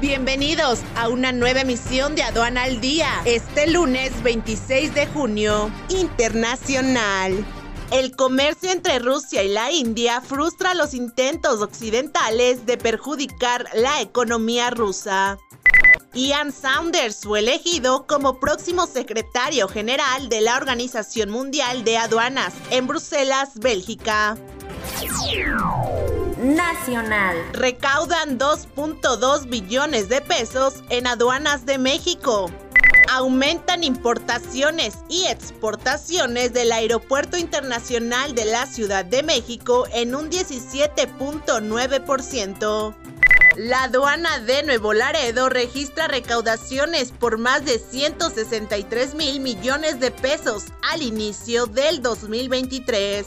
Bienvenidos a una nueva emisión de Aduana al Día, este lunes 26 de junio, internacional. El comercio entre Rusia y la India frustra los intentos occidentales de perjudicar la economía rusa. Ian Saunders fue elegido como próximo secretario general de la Organización Mundial de Aduanas en Bruselas, Bélgica nacional. Recaudan 2.2 billones de pesos en aduanas de México. Aumentan importaciones y exportaciones del Aeropuerto Internacional de la Ciudad de México en un 17.9%. La aduana de Nuevo Laredo registra recaudaciones por más de 163 mil millones de pesos al inicio del 2023.